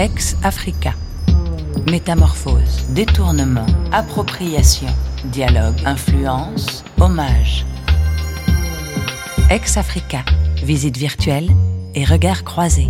Ex-Africa. Métamorphose, détournement, appropriation, dialogue, influence, hommage. Ex-Africa. Visite virtuelle et regard croisés.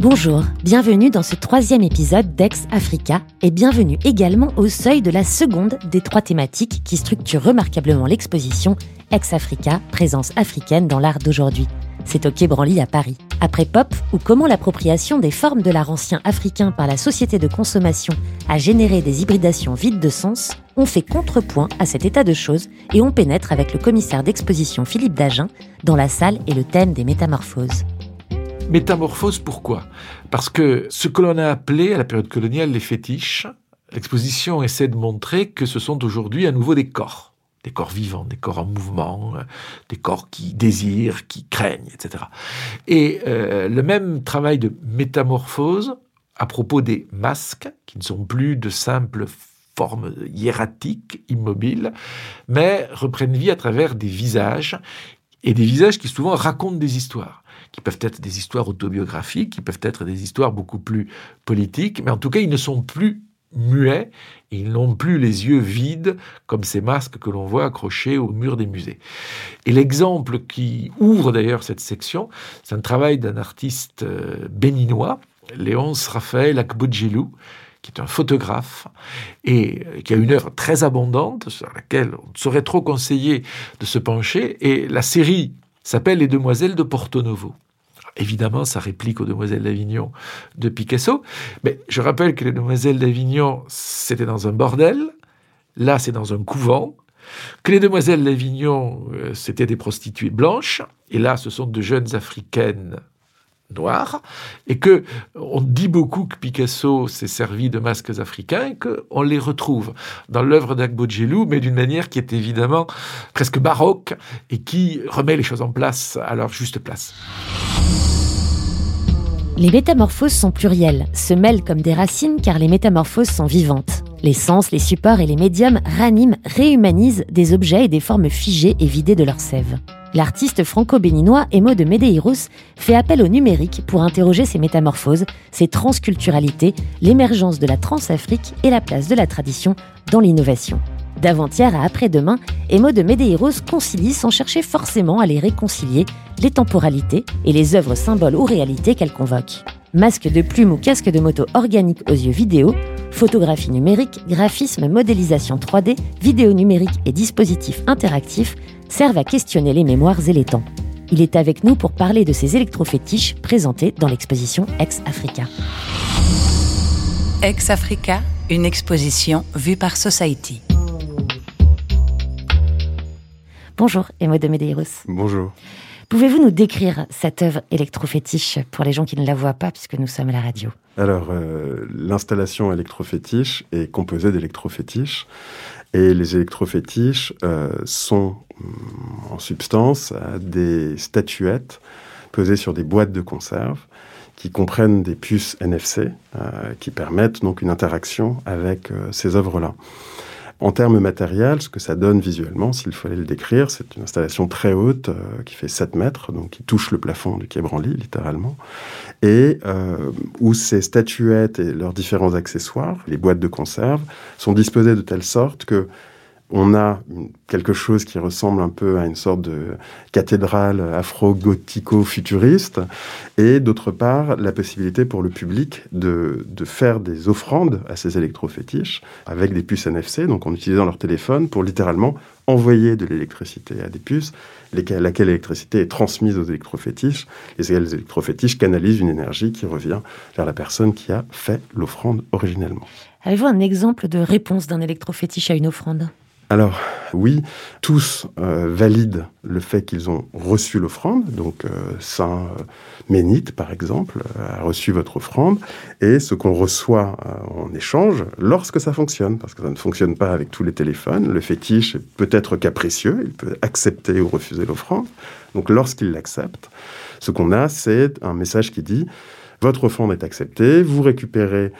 Bonjour, bienvenue dans ce troisième épisode d'Ex Africa et bienvenue également au seuil de la seconde des trois thématiques qui structurent remarquablement l'exposition Ex Africa, présence africaine dans l'art d'aujourd'hui. C'est au Quai Branly à Paris. Après Pop, ou comment l'appropriation des formes de l'art ancien africain par la société de consommation a généré des hybridations vides de sens, on fait contrepoint à cet état de choses et on pénètre avec le commissaire d'exposition Philippe Dagen dans la salle et le thème des métamorphoses. Métamorphose, pourquoi? Parce que ce que l'on a appelé à la période coloniale les fétiches, l'exposition essaie de montrer que ce sont aujourd'hui à nouveau des corps. Des corps vivants, des corps en mouvement, des corps qui désirent, qui craignent, etc. Et euh, le même travail de métamorphose à propos des masques, qui ne sont plus de simples formes hiératiques, immobiles, mais reprennent vie à travers des visages, et des visages qui souvent racontent des histoires qui peuvent être des histoires autobiographiques, qui peuvent être des histoires beaucoup plus politiques, mais en tout cas, ils ne sont plus muets, et ils n'ont plus les yeux vides comme ces masques que l'on voit accrochés au mur des musées. Et l'exemple qui ouvre d'ailleurs cette section, c'est un travail d'un artiste euh, béninois, Léonce Raphaël Akbodjelou, qui est un photographe et euh, qui a une œuvre très abondante sur laquelle on ne saurait trop conseiller de se pencher. Et la série s'appelle Les Demoiselles de Porto Novo. Évidemment, ça réplique aux Demoiselles d'Avignon de Picasso, mais je rappelle que les Demoiselles d'Avignon, c'était dans un bordel, là c'est dans un couvent, que les Demoiselles d'Avignon, euh, c'était des prostituées blanches, et là ce sont de jeunes africaines noir, et que on dit beaucoup que Picasso s'est servi de masques africains et qu'on les retrouve dans l'œuvre d'Agbojelou, mais d'une manière qui est évidemment presque baroque et qui remet les choses en place à leur juste place. Les métamorphoses sont plurielles, se mêlent comme des racines car les métamorphoses sont vivantes. Les sens, les supports et les médiums raniment, réhumanisent des objets et des formes figées et vidées de leur sève. L'artiste franco-béninois Emo de Medeiros fait appel au numérique pour interroger ces métamorphoses, ces transculturalités, l'émergence de la Transafrique et la place de la tradition dans l'innovation. D'avant-hier à après-demain, Emo de Medeiros concilie sans chercher forcément à les réconcilier les temporalités et les œuvres symboles ou réalités qu'elle convoque. Masque de plume ou casque de moto organique aux yeux vidéo, photographie numérique, graphisme, modélisation 3D, vidéo numérique et dispositifs interactifs servent à questionner les mémoires et les temps. Il est avec nous pour parler de ces électrofétiches présentés dans l'exposition Ex Africa. Ex Africa, une exposition vue par Society. Bonjour, Emo de Medeiros. Bonjour. Pouvez-vous nous décrire cette œuvre électrofétiche pour les gens qui ne la voient pas, puisque nous sommes à la radio? Alors, euh, l'installation électrofétiche est composée d'électrofétiches. Et les électrofétiches euh, sont mm, en substance des statuettes posées sur des boîtes de conserve qui comprennent des puces NFC euh, qui permettent donc une interaction avec ces œuvres-là. En termes matériels, ce que ça donne visuellement, s'il fallait le décrire, c'est une installation très haute euh, qui fait 7 mètres, donc qui touche le plafond du quai littéralement, et euh, où ces statuettes et leurs différents accessoires, les boîtes de conserve, sont disposées de telle sorte que on a quelque chose qui ressemble un peu à une sorte de cathédrale afro-gothico-futuriste, et d'autre part, la possibilité pour le public de, faire des offrandes à ces électrofétiches avec des puces NFC, donc en utilisant leur téléphone pour littéralement envoyer de l'électricité à des puces, laquelle l'électricité est transmise aux électrofétiches, et les électrofétiches canalisent une énergie qui revient vers la personne qui a fait l'offrande originellement. Avez-vous un exemple de réponse d'un électrofétiche à une offrande? Alors oui, tous euh, valident le fait qu'ils ont reçu l'offrande. Donc euh, Saint euh, Ménite, par exemple, a reçu votre offrande. Et ce qu'on reçoit en échange, lorsque ça fonctionne, parce que ça ne fonctionne pas avec tous les téléphones, le fétiche peut être capricieux, il peut accepter ou refuser l'offrande. Donc lorsqu'il l'accepte, ce qu'on a, c'est un message qui dit votre offrande est acceptée, vous récupérez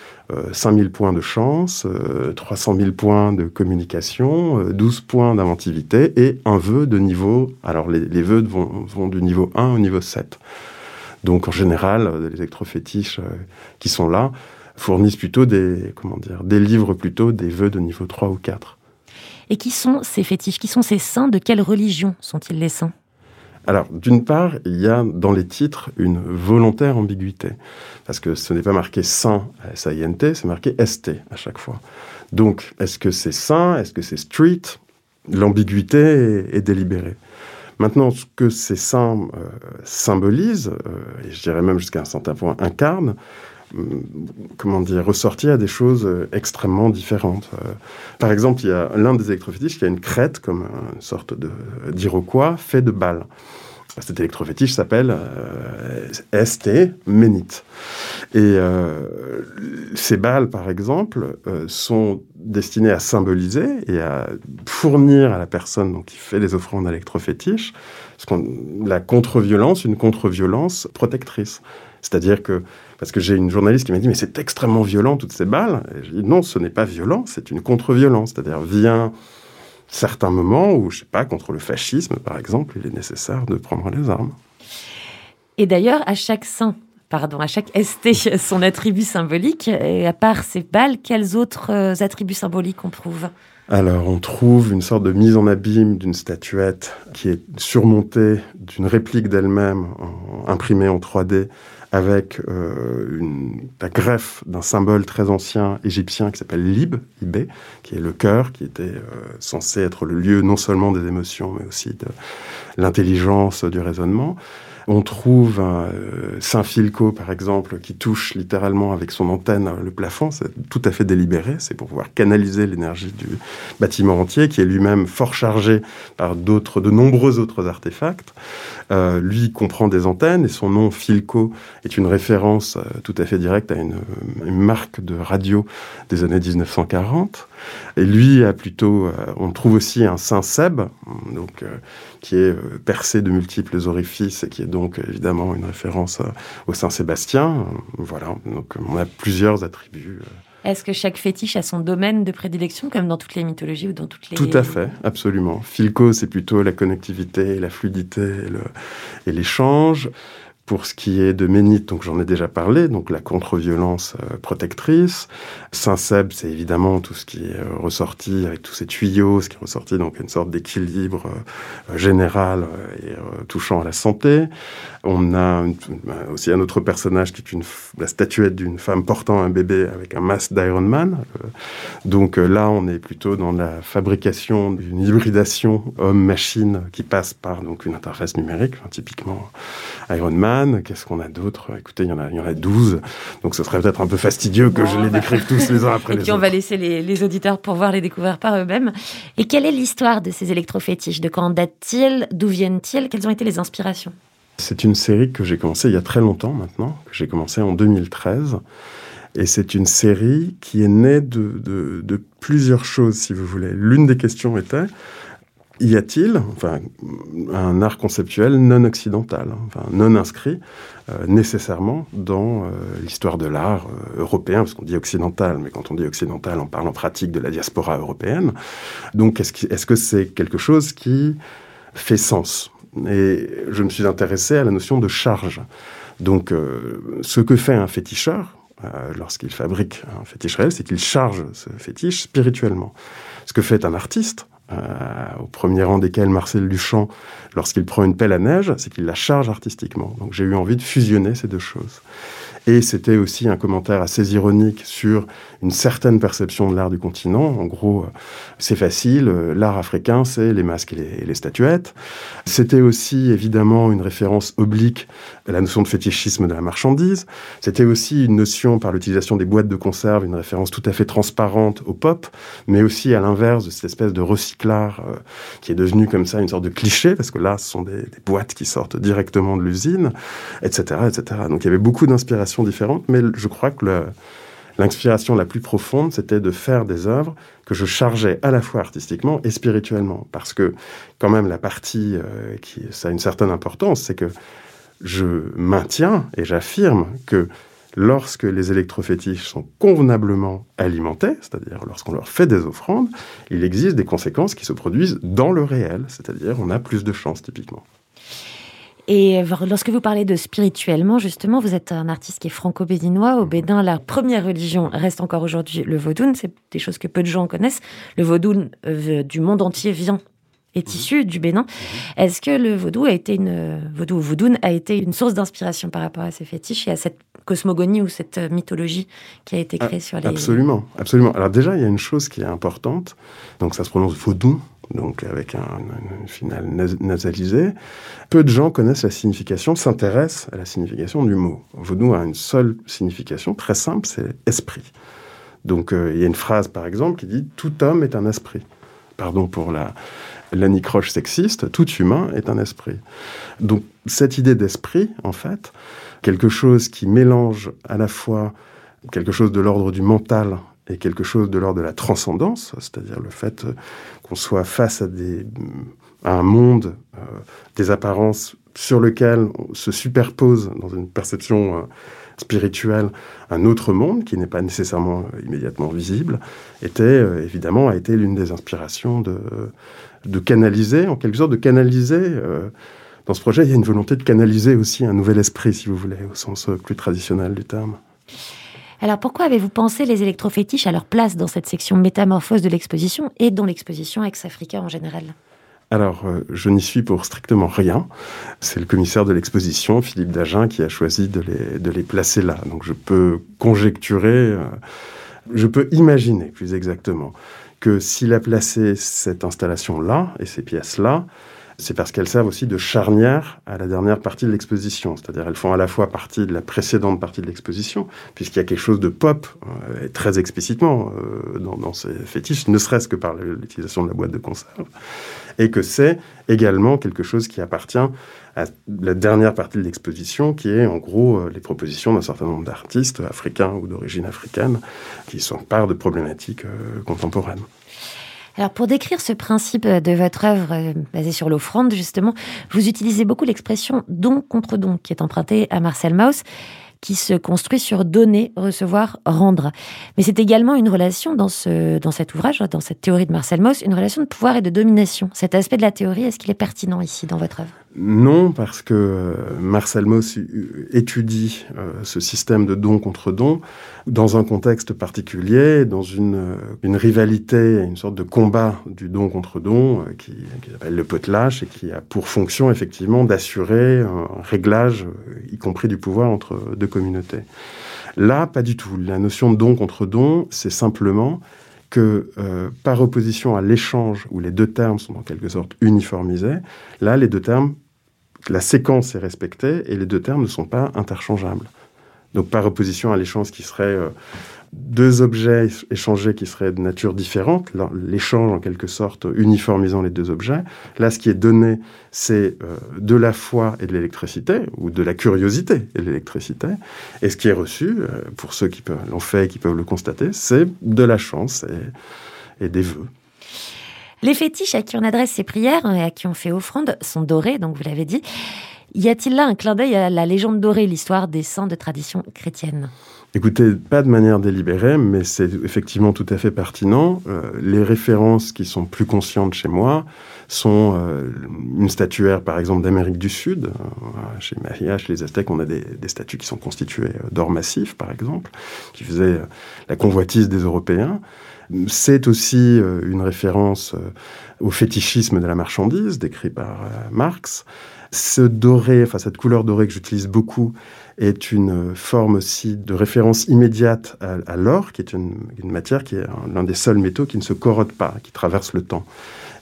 5000 euh, points de chance, 300 euh, 000 points de communication, 12 euh, points d'inventivité et un vœu de niveau. Alors les, vœux vont, vont, du niveau 1 au niveau 7. Donc en général, les électrofétiches qui sont là fournissent plutôt des, comment dire, des livres plutôt des vœux de niveau 3 ou 4. Et qui sont ces fétiches? Qui sont ces saints? De quelle religion sont-ils les saints? Alors, d'une part, il y a dans les titres une volontaire ambiguïté. Parce que ce n'est pas marqué saint, S-A-I-N-T, c'est marqué ST à chaque fois. Donc, est-ce que c'est saint Est-ce que c'est street? L'ambiguïté est, délibérée. Maintenant, ce que ces saints euh, symbolisent, euh, et je dirais même jusqu'à un certain point incarnent, comment dire, ressortir à des choses euh, extrêmement différentes. Euh, par exemple, il y a l'un des électrofétiches qui a une crête, comme une sorte d'iroquois, fait de balles. Cet électrofétiche s'appelle euh, ST Ménite. Et ces balles, par exemple, sont destinées à symboliser et à fournir à la personne donc, qui fait les offrandes électrofétiches la contre-violence, une contre-violence protectrice. C'est-à-dire que, parce que j'ai une journaliste qui m'a dit, mais c'est extrêmement violent, toutes ces balles. Et je dis, non, ce n'est pas violent, c'est une contre-violence. C'est-à-dire, vient certains moments où, je sais pas, contre le fascisme, par exemple, il est nécessaire de prendre les armes. Et d'ailleurs, à chaque saint, pardon, à chaque ST, son attribut symbolique, et à part ces balles, quels autres euh, attributs symboliques on trouve? Alors, on trouve une sorte de mise en abîme d'une statuette qui est surmontée d'une réplique d'elle-même imprimée en 3D avec euh, une, la greffe d'un symbole très ancien égyptien qui s'appelle Lib, Ibé, qui est le cœur, qui était euh, censé être le lieu non seulement des émotions, mais aussi de l'intelligence, du raisonnement. On trouve un euh, Saint-Filco, par exemple, qui touche littéralement avec son antenne le plafond. C'est tout à fait délibéré. C'est pour pouvoir canaliser l'énergie du bâtiment entier, qui est lui-même fort chargé par d'autres, de nombreux autres artefacts. Euh, lui comprend des antennes et son nom Filco est une référence euh, tout à fait directe à une, une, marque de radio des années 1940. Et lui a plutôt, on trouve aussi un Saint Seb, donc qui est euh, percé de multiples orifices et qui est donc évidemment une référence euh, au Saint-Sébastien. Voilà, donc on a plusieurs attributs. Euh. Est-ce que chaque fétiche a son domaine de prédilection, comme dans toutes les mythologies ou dans toutes les... Tout à fait, absolument. Filco, c'est plutôt la connectivité, la fluidité et l'échange. Pour ce qui est de Ménite, donc j'en ai déjà parlé, donc la contre-violence euh, protectrice. Saint-Seb, c'est évidemment tout ce qui est euh, ressorti avec tous ces tuyaux, ce qui est ressorti donc une sorte d'équilibre euh, général et touchant à la santé. On a aussi un autre personnage qui est une, la statuette d'une femme portant un bébé avec un masque d'Iron Man. donc là, on est plutôt dans la fabrication d'une hybridation homme-machine qui passe par donc une interface numérique, typiquement Iron Man Qu'est-ce qu'on a d'autre? Écoutez, il y en a, il y en a 12. Donc ce serait peut-être un peu fastidieux que je les bah. décrive tous les uns après les autres. Et puis on va laisser les, auditeurs pour voir les découvrir par eux-mêmes. Et quelle est l'histoire de ces électrofétiches? De quand datent-ils? D'où viennent-ils? Quelles ont été les inspirations? C'est une série que j'ai commencée il y a très longtemps maintenant, que j'ai commencé en 2013. Et c'est une série qui est née de, de plusieurs choses, si vous voulez. L'une des questions était y a-t-il enfin, un art conceptuel non occidental, enfin, non inscrit euh, nécessairement dans euh, l'histoire de l'art euh, européen, parce qu'on dit occidental, mais quand on dit occidental, on parle en pratique de la diaspora européenne. Donc est-ce que c'est quelque chose qui fait sens? Et je me suis intéressé à la notion de charge. Donc ce que fait un féticheur, lorsqu'il fabrique un fétiche réel, c'est qu'il charge ce fétiche spirituellement. Ce que fait un artiste, au premier rang desquels Marcel Duchamp, lorsqu'il prend une pelle à neige, c'est qu'il la charge artistiquement. Donc j'ai eu envie de fusionner ces deux choses. Et c'était aussi un commentaire assez ironique sur une certaine perception de l'art du continent. En gros, euh, c'est facile, euh, l'art africain, c'est les masques et les, statuettes. C'était aussi évidemment une référence oblique à la notion de fétichisme de la marchandise. C'était aussi une notion, par l'utilisation des boîtes de conserve, une référence tout à fait transparente au pop, mais aussi à l'inverse de cette espèce de recyclard euh, qui est devenu comme ça une sorte de cliché, parce que là, ce sont des, des boîtes qui sortent directement de l'usine, etc., etc. Donc il y avait beaucoup d'inspiration différentes, mais je crois que l'inspiration la plus profonde, c'était de faire des œuvres que je chargeais à la fois artistiquement et spirituellement. Parce que, quand même, la partie euh, qui a une certaine importance, c'est que je maintiens et j'affirme que lorsque les électrofétiches sont convenablement alimentés, c'est-à-dire lorsqu'on leur fait des offrandes, il existe des conséquences qui se produisent dans le réel, c'est-à-dire on a plus de chance typiquement. Et lorsque vous parlez de spirituellement, justement, vous êtes un artiste qui est franco-béninois. Au Bénin, la première religion reste encore aujourd'hui le vaudou. C'est des choses que peu de gens connaissent. Le vaudou euh, du monde entier vient est mhm. issu du Bénin. Mhm. Est-ce que le vaudou a été une vaudou vaudoune a été une source d'inspiration par rapport à ces fétiches et à cette cosmogonie ou cette mythologie qui a été créée sur les Absolument, absolument. Alors déjà, il y a une chose qui est importante. Donc ça se prononce vaudou donc avec un, final nasalisé. Peu de gens connaissent la signification, s'intéressent à la signification du mot. Vaudou a une seule signification, très simple, c'est esprit. Donc euh, il y a une phrase, par exemple, qui dit « Tout homme est un esprit ». Pardon pour la, l'anicroche sexiste, tout humain est un esprit. Donc cette idée d'esprit, en fait, quelque chose qui mélange à la fois quelque chose de l'ordre du mental et quelque chose de l'ordre de la transcendance, c'est-à-dire le fait qu'on soit face à, un monde, euh, des apparences sur lequel se superpose dans une perception euh, spirituelle un autre monde qui n'est pas nécessairement euh, immédiatement visible, était évidemment a été l'une des inspirations de, de canaliser, en quelque sorte de canaliser. dans ce projet, il y a une volonté de canaliser aussi un nouvel esprit, si vous voulez, au sens plus traditionnel du terme. Alors pourquoi avez-vous pensé les électrofétiches à leur place dans cette section métamorphose de l'exposition et dans l'exposition ex-Africa en général? Alors, euh, je n'y suis pour strictement rien. C'est le commissaire de l'exposition, Philippe Dagen, qui a choisi de les, de les placer là. Donc, je peux conjecturer, euh, je peux imaginer plus exactement que s'il a placé cette installation-là et ces pièces-là, c'est parce qu'elles servent aussi de charnière à la dernière partie de l'exposition. C'est-à-dire elles font à la fois partie de la précédente partie de l'exposition, puisqu'il y a quelque chose de pop, euh, très explicitement, euh, dans, ces fétiches, ne serait-ce que par l'utilisation de la boîte de conserve, et que c'est également quelque chose qui appartient à la dernière partie de l'exposition, qui est en gros euh, les propositions d'un certain nombre d'artistes africains ou d'origine africaine, qui part de problématiques contemporaines. Alors pour décrire ce principe de votre œuvre euh, basée sur l'offrande, justement, vous utilisez beaucoup l'expression don contre don, qui est empruntée à Marcel Mauss qui se construit sur donner, recevoir, rendre. Mais c'est également une relation dans, ce, dans cet ouvrage, dans cette théorie de Marcel Mauss, une relation de pouvoir et de domination. Cet aspect de la théorie, est-ce qu'il est pertinent ici dans votre œuvre? Non, parce que euh, Marcel Mauss étudie euh, ce système de don contre don dans un contexte particulier, dans une, euh, rivalité, une sorte de combat du don contre don qui, s'appelle le potelage et qui a pour fonction effectivement d'assurer un réglage, y compris du pouvoir entre deux communautés. Là, pas du tout. La notion de don contre don, c'est simplement que par opposition à l'échange, où les deux termes sont en quelque sorte uniformisés, là, les deux termes, la séquence est respectée et les deux termes ne sont pas interchangeables. Donc par opposition à l'échange qui serait euh, deux objets échangés qui seraient de nature différente, l'échange en quelque sorte uniformisant les deux objets. Là, ce qui est donné, c'est euh, de la foi et de l'électricité, ou de la curiosité et de l'électricité. Et ce qui est reçu, euh, pour ceux qui l'ont fait et qui peuvent le constater, c'est de la chance et, et des vœux. Les fétiches à qui on adresse ces prières et à qui on fait offrande sont dorés, donc vous l'avez dit. Y a-t-il là un clin d'œil à la légende dorée, l'histoire des saints de tradition chrétienne? Écoutez, pas de manière délibérée, mais c'est effectivement tout à fait pertinent. Euh, les références qui sont plus conscientes chez moi sont euh, une statuaire, par exemple, d'Amérique du Sud. Euh, chez Maya, chez les Aztèques, on a des, des statues qui sont constituées d'or massif, par exemple, qui faisaient la convoitise des Européens. C'est aussi une référence au fétichisme de la marchandise, décrit par Marx. Ce doré, enfin cette couleur dorée que j'utilise beaucoup, est une forme aussi de référence immédiate à, l'or, qui est une, matière qui est l'un des seuls métaux qui ne se corrode pas, qui traverse le temps.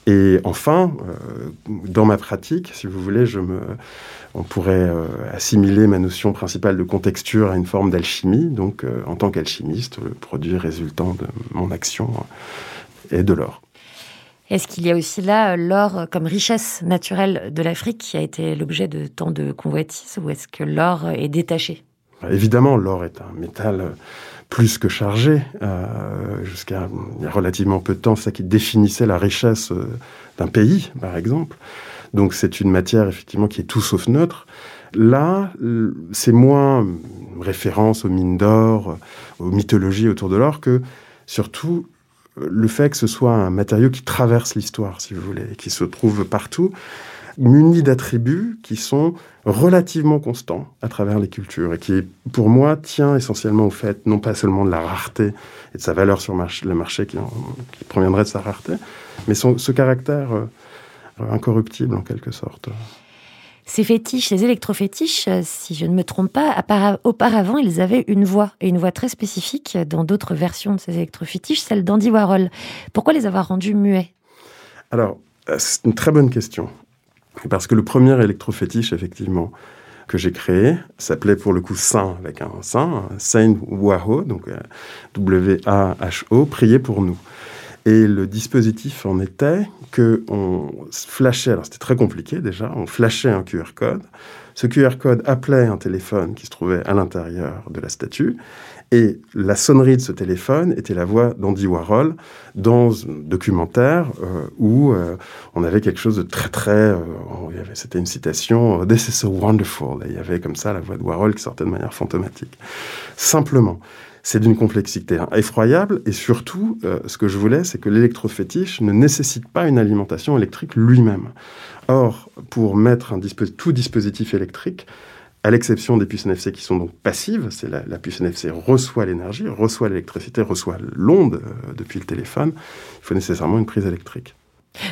Et enfin, euh, dans ma pratique, si vous voulez, on pourrait euh, assimiler ma notion principale de contexture à une forme d'alchimie. Donc, euh, en tant qu'alchimiste, le produit résultant de mon action est de l'or. Est-ce qu'il y a aussi là euh, l'or comme richesse naturelle de l'Afrique qui a été l'objet de tant de convoitises ou est-ce que l'or est détaché? Évidemment, l'or est un métal euh, plus que chargé. Euh, jusqu'à il y a relativement peu de temps, ça qui définissait la richesse d'un pays, par exemple. Donc c'est une matière effectivement qui est tout sauf neutre. Là, c'est moins référence aux mines d'or, aux mythologies autour de l'or que surtout le fait que ce soit un matériau qui traverse l'histoire, si vous voulez, qui se trouve partout, muni d'attributs qui sont relativement constants à travers les cultures et qui, pour moi, tient essentiellement au fait, non pas seulement de la rareté et de sa valeur sur le marché qui, proviendrait de sa rareté, mais ce caractère euh, incorruptible en quelque sorte. Ces fétiches, ces électrofétiches, euh, si je ne me trompe pas, auparavant, ils avaient une voix, et une voix très spécifique dans d'autres versions de ces électrofétiches, celle d'Andy Warhol. Pourquoi les avoir rendus muets? Alors, euh, c'est une très bonne question. Parce que le premier électrofétiche, effectivement, que j'ai créé s'appelait pour le coup Saint, avec un Saint, Saint Waho, donc euh, W-A-H-O, priez pour nous. Et le dispositif en était que on flashait, alors c'était très compliqué déjà, on flashait un QR code. Ce QR code appelait un téléphone qui se trouvait à l'intérieur de la statue. Et la sonnerie de ce téléphone était la voix d'Andy Warhol dans un documentaire euh, où euh, on avait quelque chose de très très... Euh, c'était une citation « This is so wonderful ». il y avait comme ça la voix de Warhol qui sortait de manière fantomatique. Simplement c'est d'une complexité effroyable. Et surtout, euh, ce que je voulais, c'est que l'électrofétiche ne nécessite pas une alimentation électrique lui-même. Or, pour mettre tout dispositif électrique, à l'exception des puces NFC qui sont donc passives, c'est la, puce NFC reçoit l'énergie, reçoit l'électricité, reçoit l'onde euh, depuis le téléphone, il faut nécessairement une prise électrique.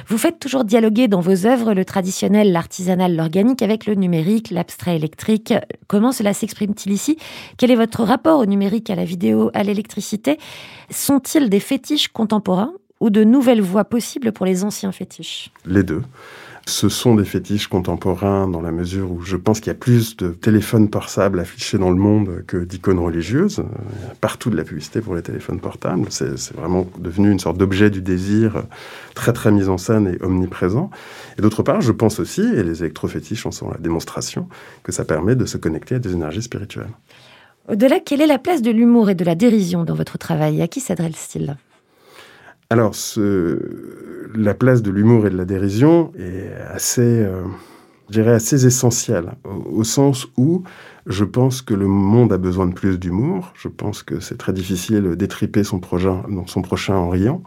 Vous faites toujours dialoguer dans vos œuvres le traditionnel, l'artisanal, l'organique avec le numérique, l'abstrait électrique. Comment cela s'exprime-t-il ici? Quel est votre rapport au numérique, à la vidéo, à l'électricité? Sont-ils des fétiches contemporains ou de nouvelles voies possibles pour les anciens fétiches? Les deux. Ce sont des fétiches contemporains dans la mesure où je pense qu'il y a plus de téléphones portables affichés dans le monde que d'icônes religieuses. Il y a partout de la publicité pour les téléphones portables. C'est vraiment devenu une sorte d'objet du désir très très mis en scène et omniprésent. Et d'autre part, je pense aussi, et les électrofétiches en sont la démonstration, que ça permet de se connecter à des énergies spirituelles. Au-delà, quelle est la place de l'humour et de la dérision dans votre travail? À qui s'adresse-t-il? Alors, la place de l'humour et de la dérision est assez, euh, je assez essentielle, au, sens où je pense que le monde a besoin de plus d'humour. Je pense que c'est très difficile d'étriper son, son prochain en riant.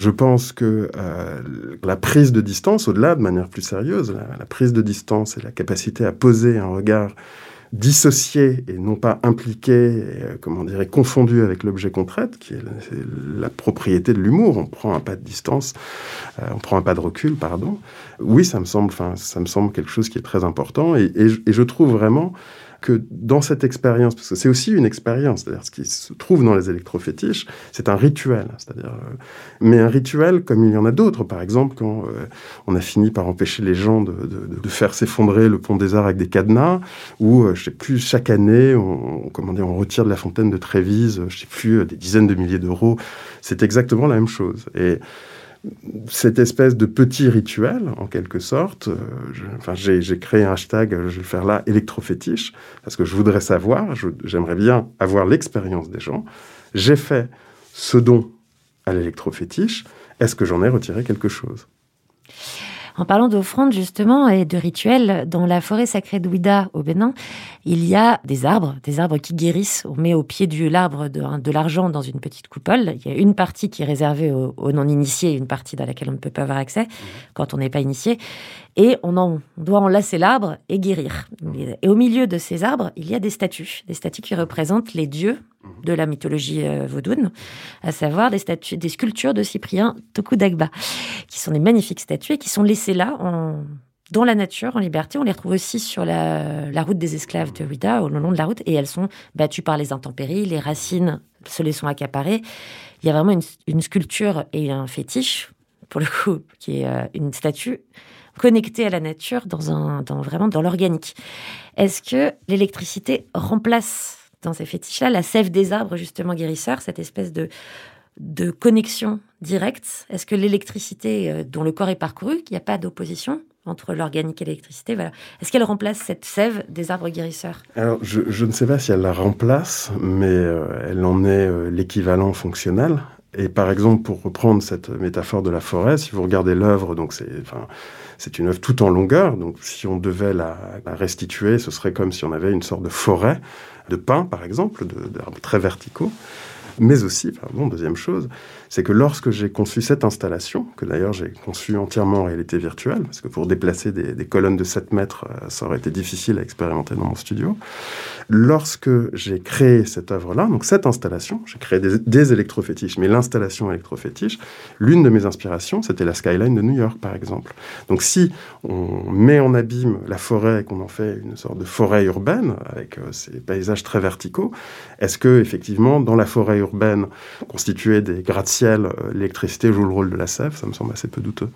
Je pense que euh, la prise de distance, au-delà de manière plus sérieuse, la prise de distance et la capacité à poser un regard dissocié et non pas impliqué, euh, comment dire, confondu avec l'objet qu'on traite, qui est la, propriété de l'humour. On prend un pas de distance, euh, on prend un pas de recul, pardon. Oui, ça me semble, enfin, ça me semble quelque chose qui est très important et, et je trouve vraiment que dans cette expérience, parce que c'est aussi une expérience, c'est-à-dire ce qui se trouve dans les électrofétiches, c'est un rituel, c'est-à-dire, euh, mais un rituel comme il y en a d'autres, par exemple quand euh, on a fini par empêcher les gens de, faire s'effondrer le pont des Arts avec des cadenas, ou euh, je sais plus chaque année, on, comment dire, on retire de la fontaine de Trévise, je sais plus des dizaines de milliers d'euros, c'est exactement la même chose. Et cette espèce de petit rituel, en quelque sorte. Euh, enfin, j'ai créé un hashtag, je vais le faire là, électrofétiche, parce que je voudrais savoir, j'aimerais bien avoir l'expérience des gens. J'ai fait ce don à l'électrofétiche. Est-ce que j'en ai retiré quelque chose? En parlant d'offrandes justement et de rituels, dans la forêt sacrée d'Ouida au Bénin, il y a des arbres, des arbres qui guérissent. On met au pied de l'arbre de, l'argent dans une petite coupole. Il y a une partie qui est réservée aux, aux non-initiés, une partie dans laquelle on ne peut pas avoir accès mmh. quand on n'est pas initié et on, en, doit enlacer l'arbre et guérir. Et au milieu de ces arbres, il y a des statues, des statues qui représentent les dieux de la mythologie euh, vaudoune, à savoir des statues, des sculptures de Cyprien Tokudagba, qui sont des magnifiques statues et qui sont laissées là en, dans la nature, en liberté. On les retrouve aussi sur la, route des esclaves de Ouida, au long de la route, et elles sont battues par les intempéries, les racines se les sont accaparées. Il y a vraiment une, une sculpture et un fétiche, pour le coup, qui est euh, une statue connecté à la nature dans un, dans, vraiment dans l'organique. Est-ce que l'électricité remplace dans ces fétiches-là la sève des arbres justement guérisseurs, cette espèce de, de connexion directe? Est-ce que l'électricité euh, dont le corps est parcouru, qu'il n'y a pas d'opposition entre l'organique et l'électricité, voilà. Est-ce qu'elle remplace cette sève des arbres guérisseurs? Alors, je, je, ne sais pas si elle la remplace, mais euh, elle en est euh, l'équivalent fonctionnel. Et par exemple, pour reprendre cette métaphore de la forêt, si vous regardez l'œuvre, donc c'est, une œuvre tout en longueur, donc si on devait la, restituer, ce serait comme si on avait une sorte de forêt de pins, par exemple, d'arbres très verticaux. Mais aussi, pardon, deuxième chose, c'est que lorsque j'ai conçu cette installation, que d'ailleurs j'ai conçu entièrement en réalité virtuelle, parce que pour déplacer des, colonnes de 7 mètres, euh, ça aurait été difficile à expérimenter dans mon studio, lorsque j'ai créé cette œuvre-là, donc cette installation, j'ai créé des, des électrofétiches, mais l'installation électrofétiche, l'une de mes inspirations, c'était la skyline de New York, par exemple. Donc si on met en abîme la forêt et qu'on en fait une sorte de forêt urbaine, avec euh, ces paysages très verticaux, est-ce que effectivement, dans la forêt urbaine constituée des gratte-ciel euh, l'électricité joue le rôle de la sève, ça me semble assez peu douteux.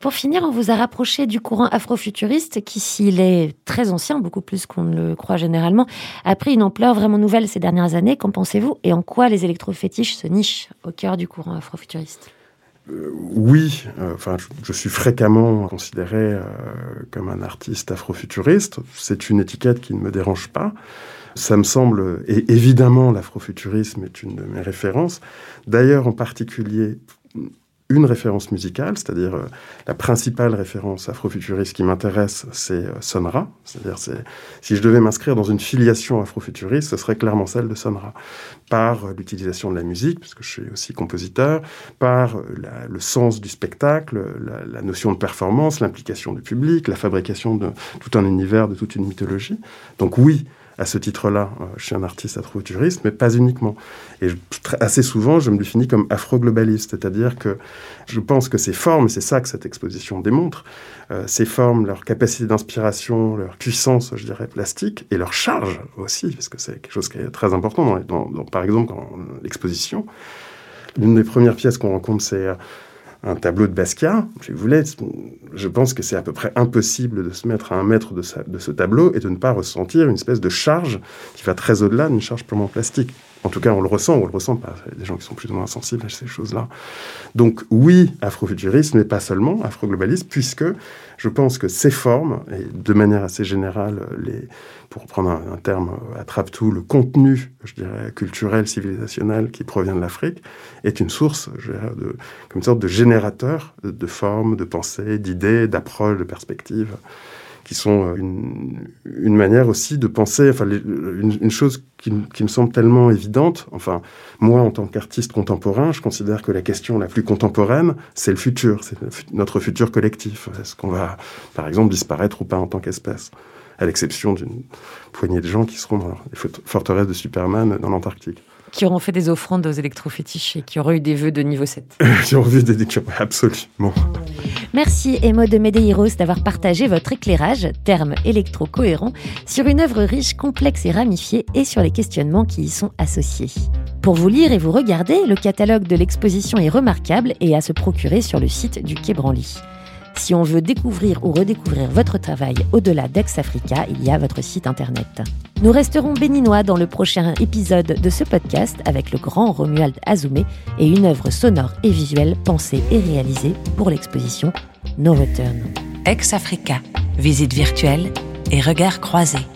Pour finir, on vous a rapproché du courant afrofuturiste qui, s'il est très ancien, beaucoup plus qu'on ne le croit généralement, a pris une ampleur vraiment nouvelle ces dernières années. Qu'en pensez-vous Et en quoi les électrofétiches se nichent au cœur du courant afrofuturiste? Euh, oui, euh, enfin, je, suis fréquemment considéré comme un artiste afrofuturiste. C'est une étiquette qui ne me dérange pas. Ça me semble, et évidemment, l'afrofuturisme est une de mes références. D'ailleurs, en particulier, une référence musicale, c'est-à-dire euh, la principale référence afrofuturiste qui m'intéresse, c'est euh, Sonra. C'est-à-dire, si je devais m'inscrire dans une filiation afrofuturiste, ce serait clairement celle de Sonra. Par euh, l'utilisation de la musique, puisque je suis aussi compositeur, par le sens du spectacle, la, la notion de performance, l'implication du public, la fabrication de tout un univers, de toute une mythologie. Donc oui, à ce titre-là, euh, je suis un artiste afro-futuriste, mais pas uniquement. Et assez souvent, je me définis comme afro-globaliste, c'est-à-dire que je pense que ces formes, c'est ça que cette exposition démontre, euh, ces formes, leur capacité d'inspiration, leur puissance, je dirais, plastique, et leur charge aussi, parce que c'est quelque chose qui est très important, par exemple, dans l'exposition. L'une des premières pièces qu'on rencontre, c'est euh, un tableau de Basquiat, si vous je pense que c'est à peu près impossible de se mettre à un mètre de, de, ce tableau et de ne pas ressentir une espèce de charge qui va très au-delà d'une charge purement plastique. En tout cas, on le ressent on le ressent pas. Il y a des gens qui sont plus ou moins sensibles à ces choses-là. Donc oui, afrofuturisme, mais pas seulement, afroglobaliste, puisque je pense que ces formes, et de manière assez générale, pour prendre un, terme attrape-tout, le contenu, je dirais, culturel, civilisationnel qui provient de l'Afrique, est une source, je dirais, de, comme une sorte de générateur de formes, de pensées, d'idées, d'approches, de perspectives qui sont euh, une, une, manière aussi de penser, enfin, une, chose qui, qui, me semble tellement évidente. Enfin, moi, en tant qu'artiste contemporain, je considère que la question la plus contemporaine, c'est le futur, c'est notre futur collectif. Est-ce qu'on va, par exemple, disparaître ou pas en tant qu'espèce? À l'exception d'une poignée de gens qui seront dans les forteresses de Superman dans l'Antarctique qui auront fait des offrandes aux électrofétiches et qui auront eu des vœux de niveau 7. qui auront eu des absolument. Merci Emo de Medeiros d'avoir partagé votre éclairage, terme électro-cohérent, sur une œuvre riche, complexe et ramifiée et sur les questionnements qui y sont associés. Pour vous lire et vous regarder, le catalogue de l'exposition est remarquable et à se procurer sur le site du Quai Branly. Si on veut découvrir ou redécouvrir votre travail au-delà d'Ex-Africa, il y a votre site internet. Nous resterons béninois dans le prochain épisode de ce podcast avec le grand Romuald Azoumé et une œuvre sonore et visuelle pensée et réalisée pour l'exposition No Return. Ex-Africa, visite virtuelle et regard croisés.